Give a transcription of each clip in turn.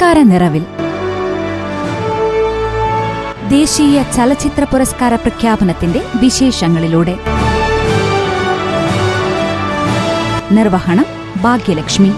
പുരസ്കാര നിറവിൽ ദേശീയ ചലച്ചിത്ര പുരസ്കാര പ്രഖ്യാപനത്തിന്റെ വിശേഷങ്ങളിലൂടെ. നിർവഹണം ഭാഗ്യലക്ഷ്മി.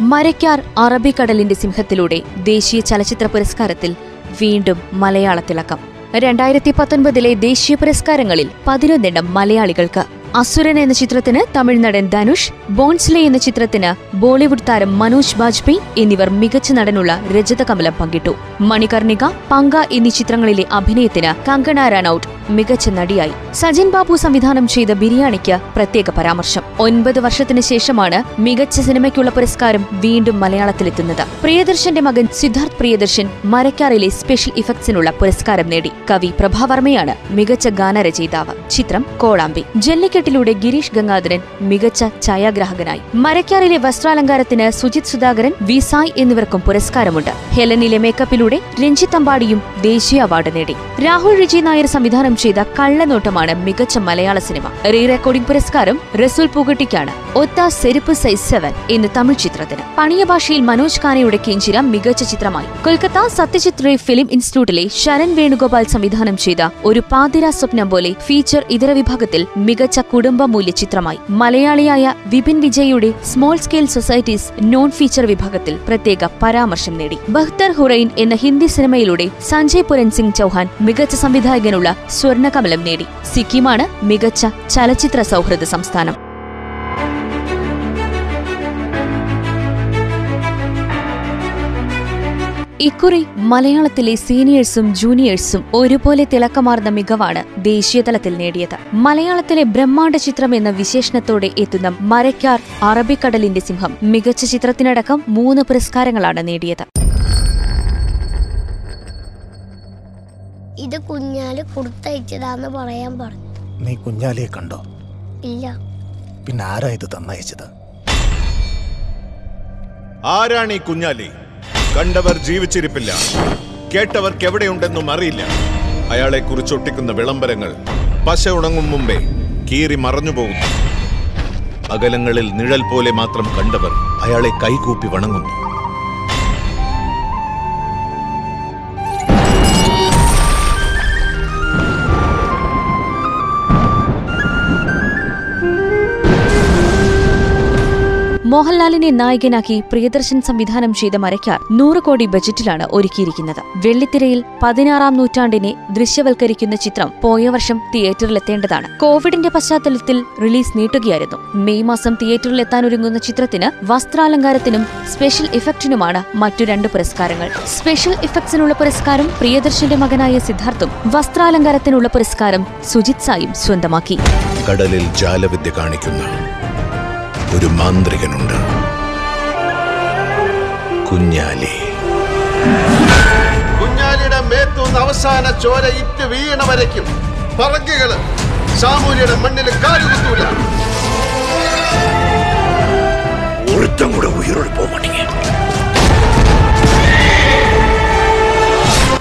മരക്കാർ അറബിക്കടലിന്റെ സിംഹത്തിലൂടെ ദേശീയ ചലച്ചിത്ര പുരസ്കാരത്തിൽ വീണ്ടും മലയാള തിളക്കം രണ്ടായിരത്തി പത്തൊൻപതിലെ ദേശീയ പുരസ്കാരങ്ങളിൽ പതിനൊന്നെണ്ണം മലയാളികൾക്ക്. അസുരൻ എന്ന ചിത്രത്തിന് തമിഴ് നടൻ ധനുഷ് ബോൺസ്ലെ എന്ന ചിത്രത്തിന് ബോളിവുഡ് താരം മനോജ് ബാജ്പേയി എന്നിവർ മികച്ച നടനുള്ള രജതകമലം പങ്കിട്ടു. മണികർണിക പങ്ക എന്നീ ചിത്രങ്ങളിലെ അഭിനയത്തിന് കങ്കണ റനൌട്ട് മികച്ച നടിയായി. സജിൻ ബാബു സംവിധാനം ചെയ്ത ബിരിയാണിക്ക് പ്രത്യേക പരാമർശം. ഒൻപത് വർഷത്തിന് ശേഷമാണ് മികച്ച സിനിമയ്ക്കുള്ള പുരസ്കാരം വീണ്ടും മലയാളത്തിലെത്തുന്നത്. പ്രിയദർശന്റെ മകൻ സിദ്ധാർത്ഥ് പ്രിയദർശൻ മരക്കാറിലെ സ്പെഷ്യൽ ഇഫക്ട്സിനുള്ള പുരസ്കാരം നേടി. കവി പ്രഭാവർമ്മയാണ് മികച്ച ഗാനരചയിതാവ്. ചിത്രം കോളാമ്പി. ജല്ലിക്കെട്ടിലൂടെ ഗിരീഷ് ഗംഗാധരൻ മികച്ച ഛായാഗ്രാഹകനായി. മരക്കാറിലെ വസ്ത്രാലങ്കാരത്തിന് സുജിത് സുധാകരൻ വി സായ് എന്നിവർക്കും പുരസ്കാരമുണ്ട്. ഹെലനിലെ മേക്കപ്പിലൂടെ രഞ്ജിത്ത് അമ്പാടിയും ദേശീയ അവാർഡ് നേടി. രാഹുൽ രുചി നായർ സംവിധാനം ചെയ്ത കള്ളനോട്ടമാണ് മികച്ച മലയാള സിനിമ. റീ റെക്കോർഡിംഗ് പുരസ്കാരം റസൂൽ പുകട്ടിക്കാണ്. ഒത്ത സെരുപ്പ് സൈസ് സെവൻ എന്ന തമിഴ് ചിത്രത്തിന്. പണിയ ഭാഷയിൽ മനോജ് ഖാനയുടെ കിഞ്ചിര മികച്ച ചിത്രമായി. കൊൽക്കത്ത സത്യജിത് റേ ഫിലിം ഇൻസ്റ്റിറ്റ്യൂട്ടിലെ ശരൺ വേണുഗോപാൽ സംവിധാനം ചെയ്ത ഒരു പാതിര സ്വപ്നം പോലെ ഫീച്ചർ ഇതര വിഭാഗത്തിൽ മികച്ച കുടുംബ മൂല്യ ചിത്രമായി. മലയാളിയായ വിപിൻ വിജയുടെ small scale societies non feature വിഭാഗത്തിൽ പ്രത്യേക പരാമർശം നേടി. ബഹ്തർ ഹുറൈൻ എന്ന ഹിന്ദി സിനിമയിലൂടെ സഞ്ജയ് പുരൻ സിംഗ് ചൌഹാൻ മികച്ച സംവിധായകനുള്ള സ്വർണകമലം നേടി. സിക്കിമാണ് മികച്ച ചലച്ചിത്ര സൗഹൃദ സംസ്ഥാനം. ഇക്കുറി മലയാളത്തിലെ സീനിയേഴ്സും ജൂനിയേഴ്സും ഒരുപോലെ തിളക്കമാർന്ന മികവാണ് ദേശീയതലത്തിൽ നേടിയത്. മലയാളത്തിലെ ബ്രഹ്മാണ്ഡ ചിത്രം എന്ന വിശേഷണത്തോടെ എത്തുന്ന മരക്കാർ അറബിക്കടലിന്റെ സിംഹം മികച്ച ചിത്രത്തിനടക്കം മൂന്ന് പുരസ്കാരങ്ങളാണ് നേടിയത്. ഇത് കുഞ്ഞാൽ കൊടുത്തയച്ചതാന്ന് പറയാൻ പറഞ്ഞു. നീ കുഞ്ഞാലിയെ കണ്ടോ? ഇല്ല. പിന്നെ ആരാ ഇത് തന്നയച്ചത്? ആരാണ് ഈ കുഞ്ഞാലി? കണ്ടവർ ജീവിച്ചിരിപ്പില്ല. കേട്ടവർക്ക് എവിടെയുണ്ടെന്നും അറിയില്ല. അയാളെ കുറിച്ചൊട്ടിക്കുന്ന വിളംബരങ്ങൾ പശ ഉണങ്ങും മുമ്പേ കീറി മറഞ്ഞു പോകുന്നു. അകലങ്ങളിൽ നിഴൽ പോലെ മാത്രം കണ്ടവർ അയാളെ കൈകൂപ്പി വണങ്ങുന്നു. മോഹൻലാലിനെ നായകനാക്കി പ്രിയദർശൻ സംവിധാനം ചെയ്ത മരയ്ക്കാർ നൂറ് കോടി ബജറ്റിലാണ് ഒരുക്കിയിരിക്കുന്നത്. വെള്ളിത്തിരയിൽ പതിനാറാം നൂറ്റാണ്ടിനെ ദൃശ്യവൽക്കരിക്കുന്ന ചിത്രം പോയ വർഷം തിയേറ്ററിലെത്തേണ്ടതാണ്. കോവിഡിന്റെ പശ്ചാത്തലത്തിൽ റിലീസ് നീട്ടുകയായിരുന്നു. മെയ് മാസം തിയേറ്ററിലെത്താനൊരുങ്ങുന്ന ചിത്രത്തിന് വസ്ത്രാലങ്കാരത്തിനും സ്പെഷ്യൽ ഇഫക്റ്റിനുമാണ് മറ്റു രണ്ട് പുരസ്കാരങ്ങൾ. സ്പെഷ്യൽ ഇഫക്ട്സിനുള്ള പുരസ്കാരം പ്രിയദർശന്റെ മകനായ സിദ്ധാർത്ഥും വസ്ത്രാലങ്കാരത്തിനുള്ള പുരസ്കാരം സുജിത് സായും സ്വന്തമാക്കി. കടലിൽ ജാലവിദ്യ കാണിക്കുന്ന ഒരു മാന്ത്രികനുണ്ട്. കുഞ്ഞാലി. കുഞ്ഞാലിയുടെ മേത്തൂന്ന് അവസാന ചോര ഇറ്റ് വീണ വരയ്ക്കും. പറങ്കുകൾ സാമൂലിയുടെ മണ്ണിൽ കാലുകുത്തൂല. ഒരുത്തം കൂടെ ഉയരൊഴിപ്പോ പോക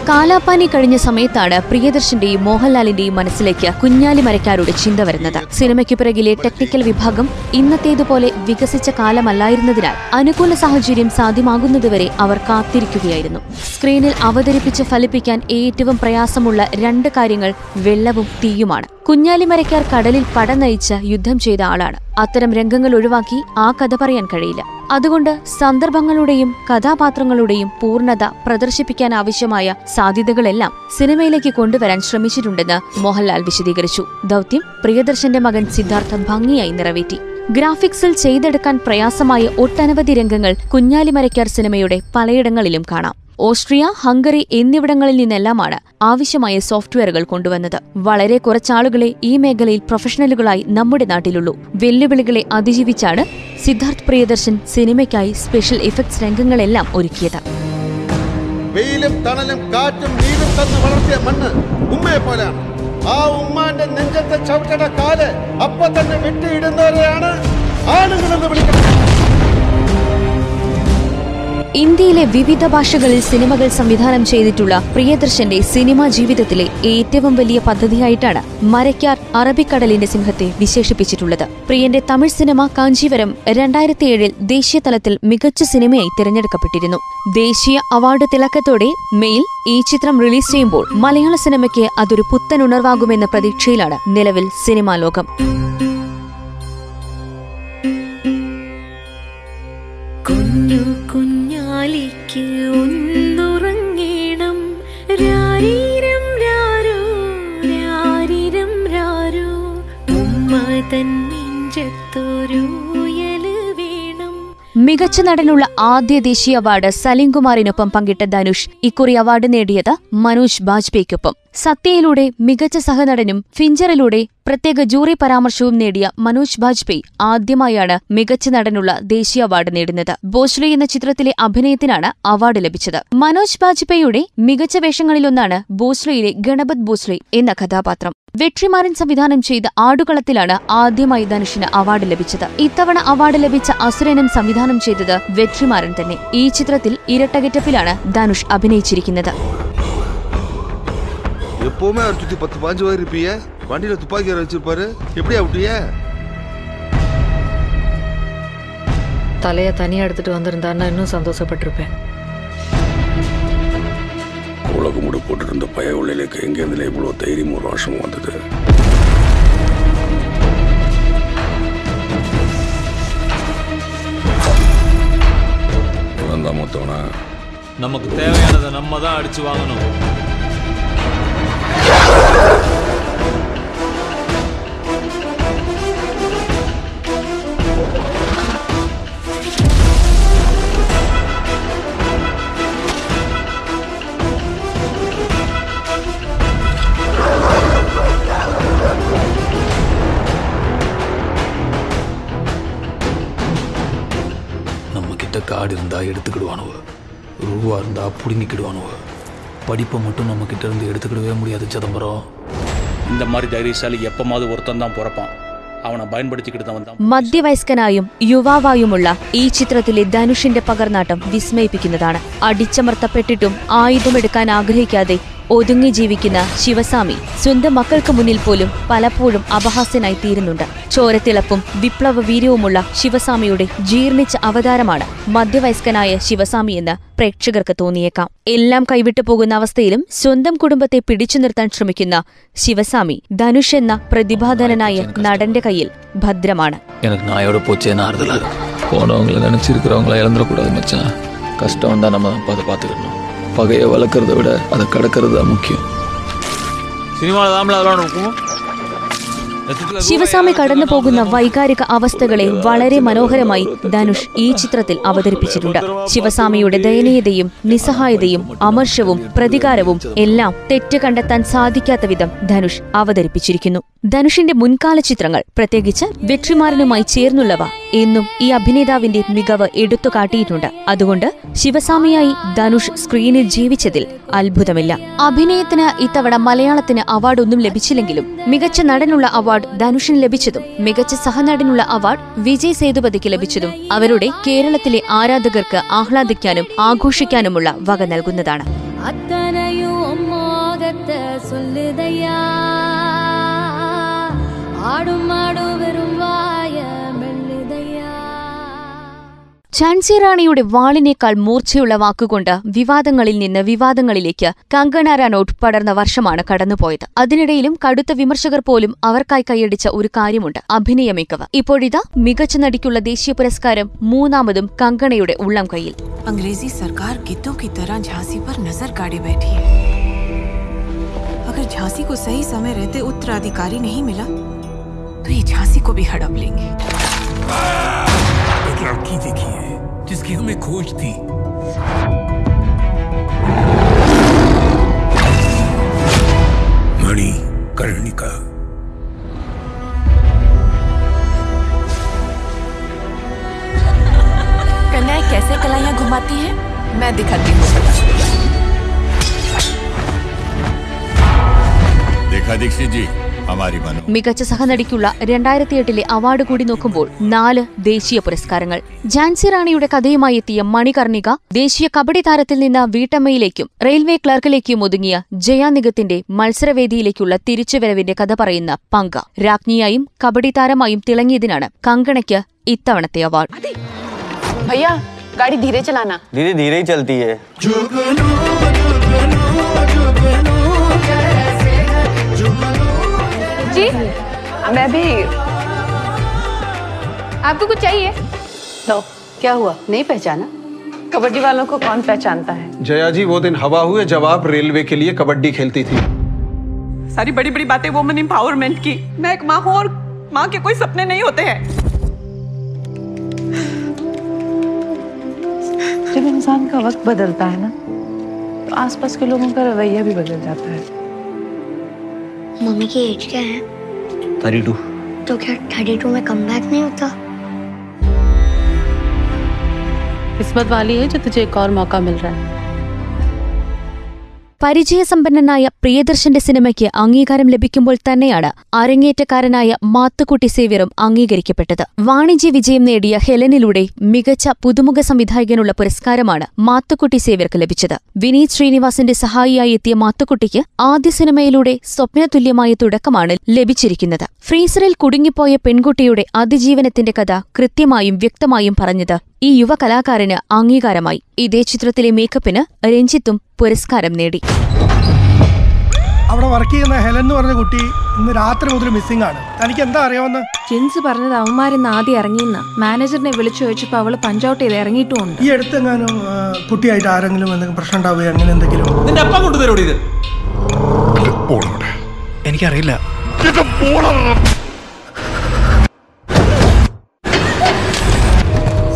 കാലാപ്പാനി കഴിഞ്ഞ സമയത്താണ് പ്രിയദർശന്റെയും മോഹൻലാലിന്റെയും മനസ്സിലേക്ക് കുഞ്ഞാലി മരക്കാരുടെ ചിന്ത വരുന്നത്. സിനിമയ്ക്ക് പിറകിലെ ടെക്നിക്കൽ വിഭാഗം ഇന്നത്തേതുപോലെ വികസിച്ച കാലമല്ലായിരുന്നതിനാൽ അനുകൂല സാഹചര്യം സാധ്യമാകുന്നതുവരെ അവർ കാത്തിരിക്കുകയായിരുന്നു. സ്ക്രീനിൽ അവതരിപ്പിച്ച് ഫലിപ്പിക്കാൻ ഏറ്റവും പ്രയാസമുള്ള രണ്ട് കാര്യങ്ങൾ വെള്ളവും തീയുമാണ്. കുഞ്ഞാലി കടലിൽ പട നയിച്ച് യുദ്ധം ചെയ്ത ആളാണ്. അത്തരം രംഗങ്ങൾ ഒഴിവാക്കി ആ കഥ പറയാൻ കഴിയില്ല. അതുകൊണ്ട് സന്ദർഭങ്ങളുടെയും കഥാപാത്രങ്ങളുടെയും പൂർണത പ്രദർശിപ്പിക്കാൻ ആവശ്യമായ സാധ്യതകളെല്ലാം സിനിമയിലേക്ക് കൊണ്ടുവരാൻ ശ്രമിച്ചിട്ടുണ്ടെന്ന് മോഹൻലാൽ വിശദീകരിച്ചു. ദൗത്യം പ്രിയദർശന്റെ മകൻ സിദ്ധാർത്ഥ ഭംഗിയായി നിറവേറ്റി. ഗ്രാഫിക്സിൽ ചെയ്തെടുക്കാൻ പ്രയാസമായ ഒട്ടനവധി രംഗങ്ങൾ കുഞ്ഞാലിമരയ്ക്കാർ സിനിമയുടെ പലയിടങ്ങളിലും കാണാം. ഓസ്ട്രിയ ഹംഗറി എന്നിവിടങ്ങളിൽ നിന്നെല്ലാമാണ് ആവശ്യമായ സോഫ്റ്റ്വെയറുകൾ കൊണ്ടുവന്നത്. വളരെ കുറച്ചാളുകളെ ഈ മേഖലയിൽ പ്രൊഫഷണലുകളായി നമ്മുടെ നാട്ടിലുള്ളൂ. വെല്ലുവിളികളെ അതിജീവിച്ചാണ് സിദ്ധാർത്ഥ് പ്രിയദർശൻ സിനിമയ്ക്കായി സ്പെഷ്യൽ ഇഫക്ട്സ് രംഗങ്ങളെല്ലാം ഒരുക്കിയത്. വെയിലും തണലും കാറ്റും നീരും തന്ന് വളർത്തിയ മണ്ണ് ഉമ്മയെ പോലെയാണ്. ആ ഉമ്മാന്റെ നെഞ്ചത്തെ ചവിട്ടട കാൽ അപ്പൊ തന്നെ വിട്ടിയിടുന്നവരെയാണ് ആണുങ്ങളെന്ന് വിളിക്കുന്നത്. ഇന്ത്യയിലെ വിവിധ ഭാഷകളിൽ സിനിമകൾ സംവിധാനം ചെയ്തിട്ടുള്ള പ്രിയദർശന്റെ സിനിമാ ജീവിതത്തിലെ ഏറ്റവും വലിയ പദ്ധതിയായിട്ടാണ് മരക്കാർ അറബിക്കടലിന്റെ സിംഹത്തെ വിശേഷിപ്പിച്ചിട്ടുള്ളത്. പ്രിയന്റെ തമിഴ് സിനിമ കാഞ്ചീവരം രണ്ടായിരത്തിയേഴിൽ ദേശീയ തലത്തിൽ മികച്ച സിനിമയായി തിരഞ്ഞെടുക്കപ്പെട്ടിരുന്നു. ദേശീയ അവാർഡ് തിളക്കത്തോടെ മെയിൽ ഈ ചിത്രം റിലീസ് ചെയ്യുമ്പോൾ മലയാള സിനിമയ്ക്ക് അതൊരു പുത്തൻ ഉണർവാകുമെന്ന പ്രതീക്ഷയിലാണ് നിലവിൽ സിനിമാ ലോകം. കുഞ്ഞു കുഞ്ഞാലിക്ക് ഒന്നുറങ്ങേണം. രാരീരം രാരോ രാരീരം രാരോ. ഉമ്മ തൻ നെഞ്ചത്തൊരു മികച്ച നടനുള്ള ആദ്യ ദേശീയ അവാർഡ് സലീംകുമാറിനൊപ്പം പങ്കിട്ട ധനുഷ് ഇക്കുറി അവാർഡ് നേടിയത് മനോജ് ബാജ്പേയിക്കൊപ്പം. സത്യയിലൂടെ മികച്ച സഹനടനും ഫിഞ്ചറിലൂടെ പ്രത്യേക ജൂറി പരാമർശവും നേടിയ മനോജ് ബാജ്പേയി ആദ്യമായാണ് മികച്ച നടനുള്ള ദേശീയ അവാർഡ് നേടുന്നത്. ബോസ്ലെ എന്ന ചിത്രത്തിലെ അഭിനയത്തിനാണ് അവാർഡ് ലഭിച്ചത്. മനോജ് ബാജ്പേയിയുടെ മികച്ച വേഷങ്ങളിലൊന്നാണ് ബോസ്ലെയിലെ ഗണപത് ബോസ്ലെ എന്ന കഥാപാത്രം. വെട്രിമാരൻ സംവിധാനം ചെയ്ത ആടുകളത്തിലാണ് ആദ്യമായി ധനുഷിന് അവാർഡ് ലഭിച്ചത്. ഇത്തവണ അവാർഡ് ലഭിച്ച അസുരനും സംവിധാനം ചെയ്തത് വെട്രിമാരൻ തന്നെ. ഈ ചിത്രത്തിൽ ഇരട്ടകിറ്റപ്പിലാണ് ധനുഷ് അഭിനയിച്ചിരിക്കുന്നത്. எப்பவுமே அவர் சுத்தி பத்து பாஞ்சு பேர் இருப்பீங்க. வண்டியில துப்பாக்கி வச்சிருப்பாரு. எப்படி அப்படிய தலையை தனியா எடுத்துட்டு வந்திருந்தான்னா இன்னும் சந்தோஷப்பட்டிருப்பேன். உலகம் முடி போட்டிருந்த பய உள்ளிலேக்கு எங்கேருந்துல இவ்வளோ தைரியம் ஒரு வருஷம் வந்தது. மொத்தவனா? நமக்கு தேவையானதை நம்ம தான் அடிச்சு வாங்கணும். நம்ம கிட்ட காடு இருந்தா எடுத்துக்கிடுவானுவ ரூபா இருந்தா புடுங்கிக்கிடுவானுவ படிப்பை மட்டும் நம்ம கிட்ட இருந்து எடுத்துக்கிடவே முடியாது சிதம்பரம் இந்த மாதிரி தைரியசாலி எப்பமாவது ஒருத்தன் தான் பிறப்பான் அவனை பயன்படுத்திக்கிட்டு தான் வந்தான் മധ്യവയസ്കനായും യുവാവായുമുള്ള ഈ ചിത്രത്തിലെ ധനുഷിന്റെ പകർനാട്ടം വിസ്മയിപ്പിക്കുന്നതാണ് അടിച്ചമർത്തപ്പെട്ടിട്ടും ആയുധമെടുക്കാൻ ആഗ്രഹിക്കാതെ ഒതുങ്ങി ജീവിക്കുന്ന ശിവസ്വാമി സ്വന്തം മക്കൾക്ക് മുന്നിൽ പോലും പലപ്പോഴും അപഹാസ്യനായി തീരുന്നുണ്ട് ചോരത്തിളപ്പും വിപ്ലവ വീര്യവുമുള്ള ശിവസ്വാമിയുടെ ജീർണിച്ച അവതാരമാണ് മധ്യവയസ്കനായ ശിവസ്വാമി എന്ന് പ്രേക്ഷകർക്ക് തോന്നിയേക്കാം എല്ലാം കൈവിട്ടു പോകുന്ന അവസ്ഥയിലും സ്വന്തം കുടുംബത്തെ പിടിച്ചു നിർത്താൻ ശ്രമിക്കുന്ന ശിവസ്വാമി ധനുഷ് എന്ന പ്രതിഭാധനനായ നടന്റെ കയ്യിൽ ഭദ്രമാണ് எனக்கு நாயோட போச்சேன்னு ஆறுதலா இருக்கு போனவங்களை நினைச்சிருக்கிறவங்கள இழந்துடக்கூடாது மச்சான் கஷ்டம் வந்தா நம்ம தான் அதை பார்த்துக்கணும் பகையை வளர்க்கறத விட அதை கடக்கிறது தான் முக்கியம் சினிமாவில் தான் அதெல்லாம் இருக்கும் ശിവസ്വാമി കടന്നു പോകുന്ന വൈകാരിക അവസ്ഥകളെ വളരെ മനോഹരമായി ധനുഷ് ഈ ചിത്രത്തിൽ അവതരിപ്പിച്ചിട്ടുണ്ട് ശിവസ്വാമിയുടെ ദയനീയതയും നിസ്സഹായതയും അമർഷവും പ്രതികാരവും എല്ലാം തെറ്റ് കണ്ടെത്താൻ സാധിക്കാത്ത വിധം ധനുഷ് അവതരിപ്പിച്ചിരിക്കുന്നു ധനുഷിന്റെ മുൻകാല ചിത്രങ്ങൾ പ്രത്യേകിച്ച് വെട്രിമാരനുമായി ചേർന്നുള്ളവ എന്നും ഈ അഭിനേതാവിന്റെ മികവ് എടുത്തു കാട്ടിയിട്ടുണ്ട് അതുകൊണ്ട് ശിവസാമിയായി ധനുഷ് സ്ക്രീനിൽ ജീവിച്ചതിൽ അത്ഭുതമില്ല. അഭിനയത്തിന് ഇത്തവണ മലയാളത്തിന് അവാർഡൊന്നും ലഭിച്ചില്ലെങ്കിലും മികച്ച നടനുള്ള അവാർഡ് ധനുഷിന് ലഭിച്ചതും മികച്ച സഹനടനുള്ള അവാർഡ് വിജയ് സേതുപതിക്ക് ലഭിച്ചതും അവരുടെ കേരളത്തിലെ ആരാധകർക്ക് ആഹ്ലാദിക്കാനും ആഘോഷിക്കാനുമുള്ള വക നൽകുന്നതാണ്. അത്തനയോ മോദത്ത് ഝാൻസി റാണിയുടെ വാളിനേക്കാൾ മൂർച്ചയുള്ള വാക്കുകൊണ്ട് വിവാദങ്ങളിൽ നിന്ന് വിവാദങ്ങളിലേക്ക് കങ്കണ റനൌട്ട് പടർന്ന വർഷമാണ് കടന്നുപോയത്. അതിനിടയിലും കടുത്ത വിമർശകർ പോലും അവർക്കായി കൈയടിച്ച ഒരു കാര്യമുണ്ട്. അഭിനയ മികവ് ഇപ്പോഴിതാ മികച്ച നടിക്കുള്ള ദേശീയ പുരസ്കാരം മൂന്നാമതും കങ്കണയുടെ ഉള്ളം കൈയിൽ അംഗ്രേസി സർക്കാർ ഝാൻസി പർ നസർ കാടി ബൈഠി അഗർ ഝാൻസി കോ സഹി സമയ രഹത്തെ ഉത്തരാധികാരി നഹീ മിലാ. ये झांसी को भी हड़प लेंगे। एक लड़की देखी है जिसकी हमें खोज थी। मणि कर्णिका। कन्या कैसे कलाइयाँ घुमाती है? मैं दिखाती हूँ। देखा दीक्षित जी മികച്ച സഹനടിക്കുള്ള രണ്ടായിരത്തി എട്ടിലെ അവാർഡ് കൂടി നോക്കുമ്പോൾ നാല് ദേശീയ പുരസ്കാരങ്ങൾ. ജാൻസി റാണിയുടെ കഥയുമായി എത്തിയ മണികർണിക ദേശീയ കബഡി താരത്തിൽ നിന്ന് വീട്ടമ്മയിലേക്കും റെയിൽവേ ക്ലർക്കിലേക്കും ഒതുങ്ങിയ ജയാനിഗത്തിന്റെ മത്സരവേദിയിലേക്കുള്ള തിരിച്ചുവരവിന്റെ കഥ പറയുന്ന പങ്ക. രാജ്ഞിയായും കബഡി താരമായും തിളങ്ങിയതിനാണ് കങ്കണയ്ക്ക് ഇത്തവണത്തെ അവാർഡ്. ഗാഡി ധീരെ ചലാന ധീരെ ധീരെ ചലത്തി जी। मैं भी। आपको कुछ चाहिए? लो क्या हुआ? नहीं पहचाना? कबड्डी वालों को कौन पहचानता है? जया जी वो दिन हवा हुए जब आप रेलवे के लिए कबड्डी खेलती थी। सारी बड़ी बड़ी बातें वुमेन एम्पावरमेंट की। मैं एक माँ हूँ और माँ के कोई सपने नहीं होते हैं। जब इंसान का वक्त बदलता है ना तो आसपास के लोगों का रवैया भी बदल जाता है। मम्मी की एज क्या है? Thirty two. तो क्या थर्टी टू में कम बैक नहीं होता? किस्मत वाली है जो तुझे एक और मौका मिल रहा है। പരിചയസമ്പന്നനായ പ്രിയദർശന്റെ സിനിമയ്ക്ക് അംഗീകാരം ലഭിക്കുമ്പോൾ തന്നെയാണ് അരങ്ങേറ്റക്കാരനായ മാത്തുക്കുട്ടി സേവ്യറും അംഗീകരിക്കപ്പെട്ടത്. വാണിജ്യ വിജയം നേടിയ ഹെലനിലൂടെ മികച്ച പുതുമുഖ സംവിധായകനുള്ള പുരസ്കാരമാണ് മാത്തുക്കുട്ടി സേവ്യർക്ക് ലഭിച്ചത്. വിനീത് ശ്രീനിവാസിന്റെ സഹായിയായി എത്തിയ മാത്തുക്കുട്ടിക്ക് ആദ്യ സിനിമയിലൂടെ സ്വപ്നതുല്യമായ തുടക്കമാണ് ലഭിച്ചിരിക്കുന്നത്. ഫ്രീസറിൽ കുടുങ്ങിപ്പോയ പെൺകുട്ടിയുടെ അതിജീവനത്തിന്റെ കഥ കൃത്യമായും വ്യക്തമായും പറഞ്ഞത് ഈ യുവ കലാകാരന് അംഗീകാരമായി. ഇതേ ചിത്രത്തിലെ മേക്കപ്പിന് രഞ്ജിത്തും പുരസ്കാരം നേടി. അവിടെ വർക്ക് ചെയ്യുന്ന ഹെലൻ എന്ന് പറഞ്ഞ കുട്ടി ഇന്ന് രാത്രി മുതൽ മിസ്സിംഗ് ആണ്. തനിക്ക് എന്താ അറിയാവുന്ന ജിൻസ് പറഞ്ഞത് അവന്മാരിന്ന് ആദ്യം ഇറങ്ങിയെന്ന്. മാനേജറിനെ വിളിച്ചു ചോദിച്ചപ്പോ അവൾ പഞ്ചൗട്ട് ചെയ്ത് ഇറങ്ങിയിട്ടുമുണ്ട്. ഈ അടുത്തെങ്ങാനും എങ്ങാനും കുട്ടിയായിട്ട് ആരെങ്കിലും എന്തെങ്കിലും പ്രശ്നം ഉണ്ടാവുകയോ അങ്ങനെ എന്തെങ്കിലും? നിന്റെ അപ്പം കൊണ്ടുതരോട് ഇത്? എനിക്കറിയില്ല.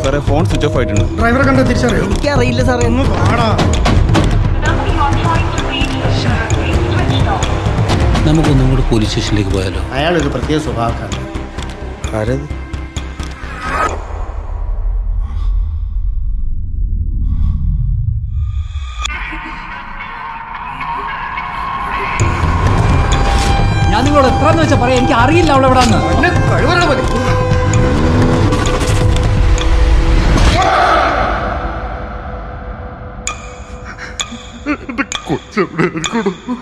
സാറേ ഫോൺ സ്വിച്ച് ഓഫ് ആയിട്ടുണ്ട്. ഡ്രൈവറെ കണ്ട തിരിച്ചറിയോ? എനിക്കറിയില്ല സാറേ. ഒന്ന് പാടാ നമുക്കൊന്നും കൂടി പോലീസ് സ്റ്റേഷനിലേക്ക് പോയാലോ? അയാൾ ഒരു പ്രത്യേക സ്വഭാവക്കാരൻ ആരത്? ഞാൻ നിങ്ങളോട് എത്ര എന്ന് വെച്ചാൽ പറയാം എനിക്ക് അറിയില്ല അവൾ എവിടാന്ന്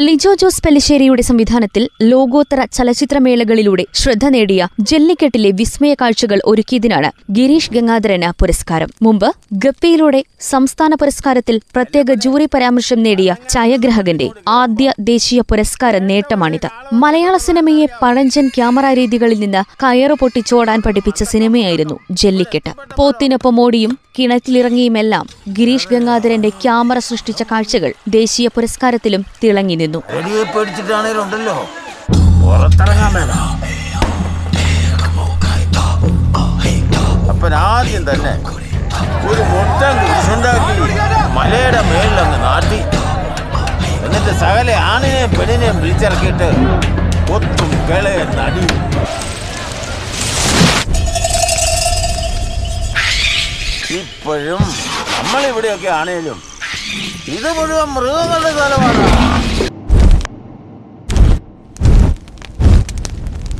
ലിജോ ജോസ് പെല്ലിശ്ശേരിയുടെ സംവിധാനത്തിൽ ലോകോത്തര ചലച്ചിത്രമേളകളിലൂടെ ശ്രദ്ധ നേടിയ ജല്ലിക്കെട്ടിലെ വിസ്മയ കാഴ്ചകൾ ഒരുക്കിയതിനാണ് ഗിരീഷ് ഗംഗാധരന് പുരസ്കാരം. മുമ്പ് ഗപ്പിയിലൂടെ സംസ്ഥാന പുരസ്കാരത്തിൽ പ്രത്യേക ജൂറി പരാമർശം നേടിയ ഛായാഗ്രാഹകന്റെ ആദ്യ ദേശീയ പുരസ്കാര നേട്ടമാണിത്. മലയാള സിനിമയെ പഴഞ്ചൻ ക്യാമറ രീതികളിൽ നിന്ന് കയറു പൊട്ടിച്ചോടാൻ പഠിപ്പിച്ച സിനിമയായിരുന്നു ജല്ലിക്കെട്ട്. പോത്തിനൊപ്പം ഓടിയും കിണറ്റിലിറങ്ങിയുമെല്ലാം ഗിരീഷ് ഗംഗാധരന്റെ ക്യാമറ സൃഷ്ടിച്ച കാഴ്ചകൾ ദേശീയ പുരസ്കാരത്തിലും തിളങ്ങി നിന്നു റെഡിയെ പേടിച്ചിട്ടാണേലും ഉണ്ടല്ലോ പുറത്തിറങ്ങാൻ ആദ്യം തന്നെ ഒരു മൊത്തം കുരിശുണ്ടാക്കി മലയുടെ മേളിലങ്ങ് നാട്ടി. എന്നിട്ട് സകല ആണിനെയും പെണ്ണിനെയും വിളിച്ചിറക്കിയിട്ട് ഒത്തും കിളയെ നടി. ഇപ്പോഴും നമ്മളിവിടെയൊക്കെ ആണേലും ഇത് മുഴുവൻ മൃഗങ്ങളുടെ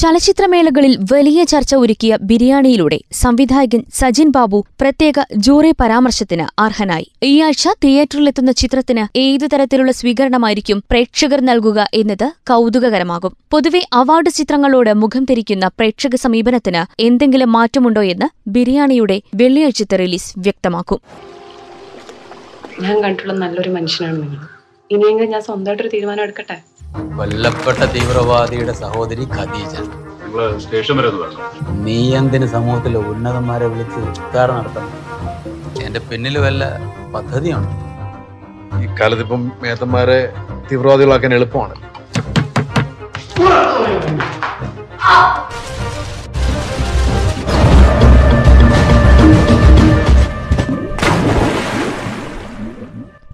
ചലച്ചിത്രമേളകളിൽ വലിയ ചർച്ച ഒരുക്കിയ ബിരിയാണിയിലൂടെ സംവിധായകൻ സജിൻ ബാബു പ്രത്യേക ജൂറി പരാമർശത്തിന് അർഹനായി. ഈ ആഴ്ച തിയേറ്ററിലെത്തുന്ന ചിത്രത്തിന് ഏതു തരത്തിലുള്ള സ്വീകരണമായിരിക്കും പ്രേക്ഷകർ നൽകുക എന്നത് കൗതുകകരമാകും. പൊതുവെ അവാർഡ് ചിത്രങ്ങളോട് മുഖം തിരിക്കുന്ന പ്രേക്ഷക സമീപനത്തിന് എന്തെങ്കിലും മാറ്റമുണ്ടോ എന്ന് ബിരിയാണിയുടെ വെള്ളിയാഴ്ചത്തെ റിലീസ് വ്യക്തമാക്കും. ഞാൻ കണ്ടിട്ടുള്ള നല്ലൊരു മനുഷ്യനാണ് നിങ്ങൾ ഇനിയെങ്കിലും ഞാൻ സ്വന്തമായിട്ടൊരു തീരുമാനം എടുക്കട്ടെ? കൊല്ലപ്പെട്ട തീവ്രവാദിയുടെ സഹോദരി ഖദീജ. സ്റ്റേഷൻ വരെ നീ എന്തിന് സമൂഹത്തിലെ ഉന്നതന്മാരെ വിളിച്ച് ഉദ്ഘാടനം നടത്തണം? എന്റെ പിന്നിൽ വല്ല പദ്ധതിയുണ്ട്? ഈ കാലത്ത് ഇപ്പം മേത്തന്മാരെ തീവ്രവാദികളാക്കാൻ എളുപ്പമാണ്.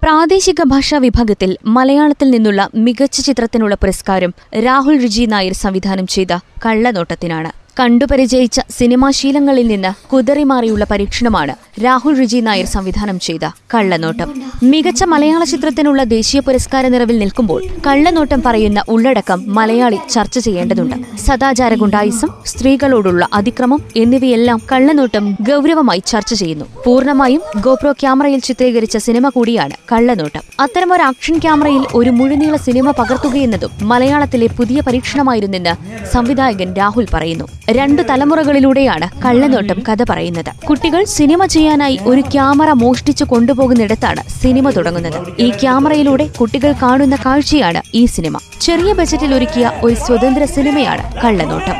പ്രാദേശിക ഭാഷാ വിഭാഗത്തിൽ മലയാളത്തിൽ നിന്നുള്ള മികച്ച ചിത്രത്തിനുള്ള പുരസ്കാരം രാഹുൽ രുചി നായർ സംവിധാനം ചെയ്ത കള്ളനോട്ടത്തിനാണ്. കണ്ടുപരിചയിച്ച സിനിമാശീലങ്ങളിൽ നിന്ന് കുതറിമാറിയുള്ള പരീക്ഷണമാണ് രാഹുൽ റിജി നായർ സംവിധാനം ചെയ്ത കള്ളനോട്ടം. മികച്ച മലയാള ചിത്രത്തിനുള്ള ദേശീയ പുരസ്കാര നിറവിൽ നിൽക്കുമ്പോൾ കള്ളനോട്ടം പറയുന്ന ഉള്ളടക്കം മലയാളി ചർച്ച ചെയ്യേണ്ടതുണ്ട്. സദാചാര ഗുണ്ടായുസം സ്ത്രീകളോടുള്ള അതിക്രമം എന്നിവയെല്ലാം കള്ളനോട്ടം ഗൗരവമായി ചർച്ച ചെയ്യുന്നു. പൂർണമായും ഗോപ്രോ ക്യാമറയിൽ ചിത്രീകരിച്ച സിനിമ കൂടിയാണ് കള്ളനോട്ടം. അത്തരമൊരു ആക്ഷൻ ക്യാമറയിൽ ഒരു മുഴുനീള സിനിമ പകർത്തുകയെന്നതും മലയാളത്തിലെ പുതിയ പരീക്ഷണമായിരുന്നെന്ന് സംവിധായകൻ രാഹുൽ പറയുന്നു. രണ്ടു തലമുറകളിലൂടെയാണ് കള്ളനോട്ടം കഥ പറയുന്നത്. കുട്ടികൾ സിനിമ ചെയ്യാനായി ഒരു ക്യാമറ മോഷ്ടിച്ചു കൊണ്ടുപോകുന്നിടത്താണ് സിനിമ തുടങ്ങുന്നത്. ഈ ക്യാമറയിലൂടെ കുട്ടികൾ കാണുന്ന കാഴ്ചയാണ് ഈ സിനിമ. ചെറിയ ബജറ്റിൽ ഒരുക്കിയ ഒരു സ്വതന്ത്ര സിനിമയാണ് കള്ളനോട്ടം.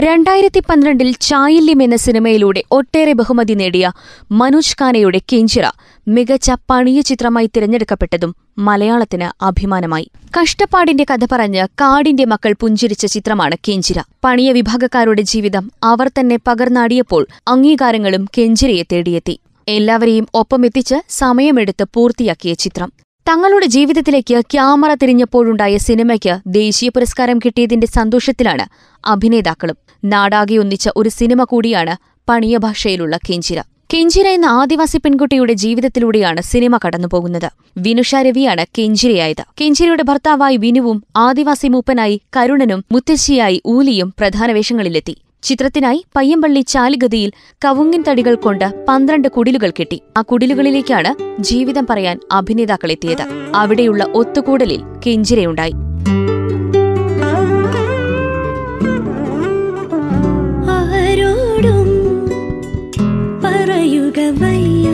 രണ്ടായിരത്തി പന്ത്രണ്ടിൽ ചായില്യം എന്ന സിനിമയിലൂടെ ഒട്ടേറെ ബഹുമതി നേടിയ മനോജ് ഖാനയുടെ കെഞ്ചിറ മികച്ച പണിയ ചിത്രമായി തിരഞ്ഞെടുക്കപ്പെട്ടതും മലയാളത്തിന് അഭിമാനമായി. കഷ്ടപ്പാടിന്റെ കഥ പറഞ്ഞ് കാടിന്റെ മക്കൾ പുഞ്ചിരിച്ച ചിത്രമാണ് കെഞ്ചിര പണിയ വിഭാഗക്കാരുടെ ജീവിതം അവർ തന്നെ പകർന്നാടിയപ്പോൾ അംഗീകാരങ്ങളും കെഞ്ചിരയെ തേടിയെത്തി. എല്ലാവരെയും ഒപ്പമെത്തിച്ച് സമയമെടുത്ത് പൂർത്തിയാക്കിയ ചിത്രം. തങ്ങളുടെ ജീവിതത്തിലേക്ക് ക്യാമറ തിരിഞ്ഞപ്പോഴുണ്ടായ സിനിമയ്ക്ക് ദേശീയ പുരസ്കാരം കിട്ടിയതിന്റെ സന്തോഷത്തിലാണ് അഭിനേതാക്കളും. നാടാകെ ഒന്നിച്ച ഒരു സിനിമ കൂടിയാണ് പണിയ ഭാഷയിലുള്ള കെഞ്ചിര. കെഞ്ചിര എന്ന ആദിവാസി പെൺകുട്ടിയുടെ ജീവിതത്തിലൂടെയാണ് സിനിമ കടന്നുപോകുന്നത്. വിനുഷ രവിയാണ് കെഞ്ചിരയായത്. കെഞ്ചിരയുടെ ഭർത്താവായി വിനുവും ആദിവാസി മൂപ്പനായി കരുണനും മുത്തശ്ശിയായി ഊലിയും പ്രധാന വേഷങ്ങളിലെത്തി. ചിത്രത്തിനായി പയ്യമ്പള്ളി ചാലിഗതിയിൽ കവുങ്ങിൻ തടികൾ കൊണ്ട് പന്ത്രണ്ട് കുടിലുകൾ കെട്ടി. ആ കുടിലുകളിലേക്കാണ് ജീവിതം പറയാൻ അഭിനേതാക്കൾ എത്തിയത്. അവിടെയുള്ള ഒത്തുകൂടലിൽ കെഞ്ചിരയുണ്ടായി. ആരോടും പറയുക വയ്യ.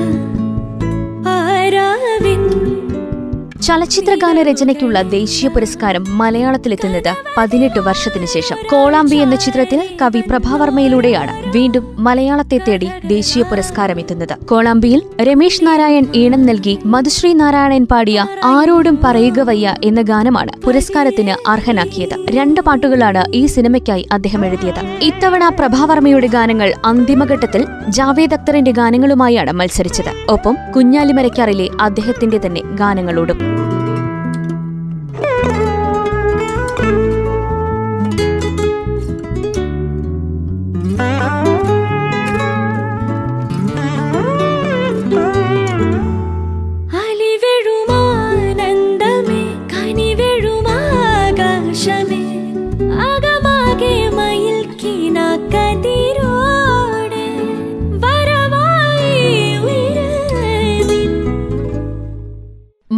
ചലച്ചിത്രഗാന രചനയ്ക്കുള്ള ദേശീയ പുരസ്കാരം മലയാളത്തിലെത്തുന്നത് പതിനെട്ട് വർഷത്തിനു ശേഷം. കോളാമ്പി എന്ന ചിത്രത്തിൽ കവി പ്രഭാവർമ്മയിലൂടെയാണ് വീണ്ടും മലയാളത്തെ തേടി ദേശീയ പുരസ്കാരം എത്തുന്നത് കോളാമ്പിയിൽ രമേശ് നാരായൺ ഈണം നൽകി മധുശ്രീ നാരായണൻ പാടിയ ആരോടും പറയുക വയ്യ എന്ന ഗാനമാണ് പുരസ്കാരത്തിന് അർഹനാക്കിയത്. രണ്ട് പാട്ടുകളാണ് ഈ സിനിമയ്ക്കായി അദ്ദേഹം എഴുതിയത്. ഇത്തവണ പ്രഭാവർമ്മയുടെ ഗാനങ്ങൾ അന്തിമഘട്ടത്തിൽ ജാവേദ് അക്തറിന്റെ ഗാനങ്ങളുമായാണ് മത്സരിച്ചത്. ഒപ്പം കുഞ്ഞാലിമരക്കാറിലെ അദ്ദേഹത്തിന്റെ തന്നെ ഗാനങ്ങളോടും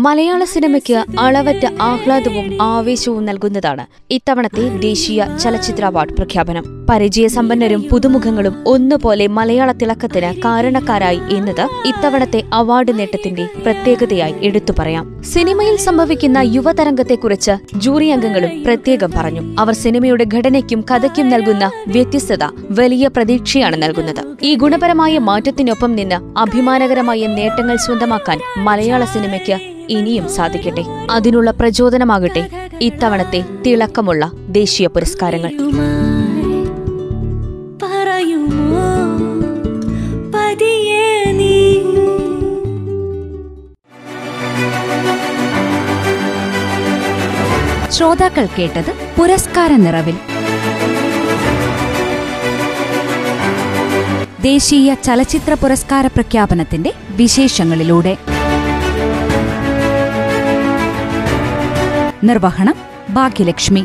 മലയാള സിനിമയ്ക്ക് അളവറ്റ ആഹ്ലാദവും ആവേശവും നൽകുന്നതാണ് ഇത്തവണത്തെ ദേശീയ ചലച്ചിത്ര അവാർഡ് പ്രഖ്യാപനം. പരിചയസമ്പന്നരും പുതുമുഖങ്ങളും ഒന്നുപോലെ മലയാള തിളക്കത്തിന് കാരണക്കാരായി എന്നത് ഇത്തവണത്തെ അവാർഡ് നേട്ടത്തിന്റെ പ്രത്യേകതയായി എടുത്തു പറയാം. സിനിമയിൽ സംഭവിക്കുന്ന യുവതരംഗത്തെക്കുറിച്ച് ജൂറി അംഗങ്ങളും പ്രത്യേകം പറഞ്ഞു. അവർ സിനിമയുടെ ഘടനയ്ക്കും കഥയ്ക്കും നൽകുന്ന വ്യത്യസ്തത വലിയ പ്രതീക്ഷയാണ് നൽകുന്നത്. ഈ ഗുണപരമായ മാറ്റത്തിനൊപ്പം നിന്ന് അഭിമാനകരമായ നേട്ടങ്ങൾ സ്വന്തമാക്കാൻ മലയാള സിനിമയ്ക്ക് ഇനിയും സാധിക്കട്ടെ. അതിനുള്ള പ്രചോദനമാകട്ടെ. ഇത്തവണത്തെ തിളക്കമുള്ള ദേശീയ പുരസ്കാരങ്ങൾ. ശ്രോതാക്കൾ കേട്ടത് പുരസ്കാര നിറവിൽ. ദേശീയ ചലച്ചിത്ര പുരസ്കാര പ്രഖ്യാപനത്തിന്റെ വിശേഷങ്ങളിലൂടെ. നിർവഹണം ഭാഗ്യലക്ഷ്മി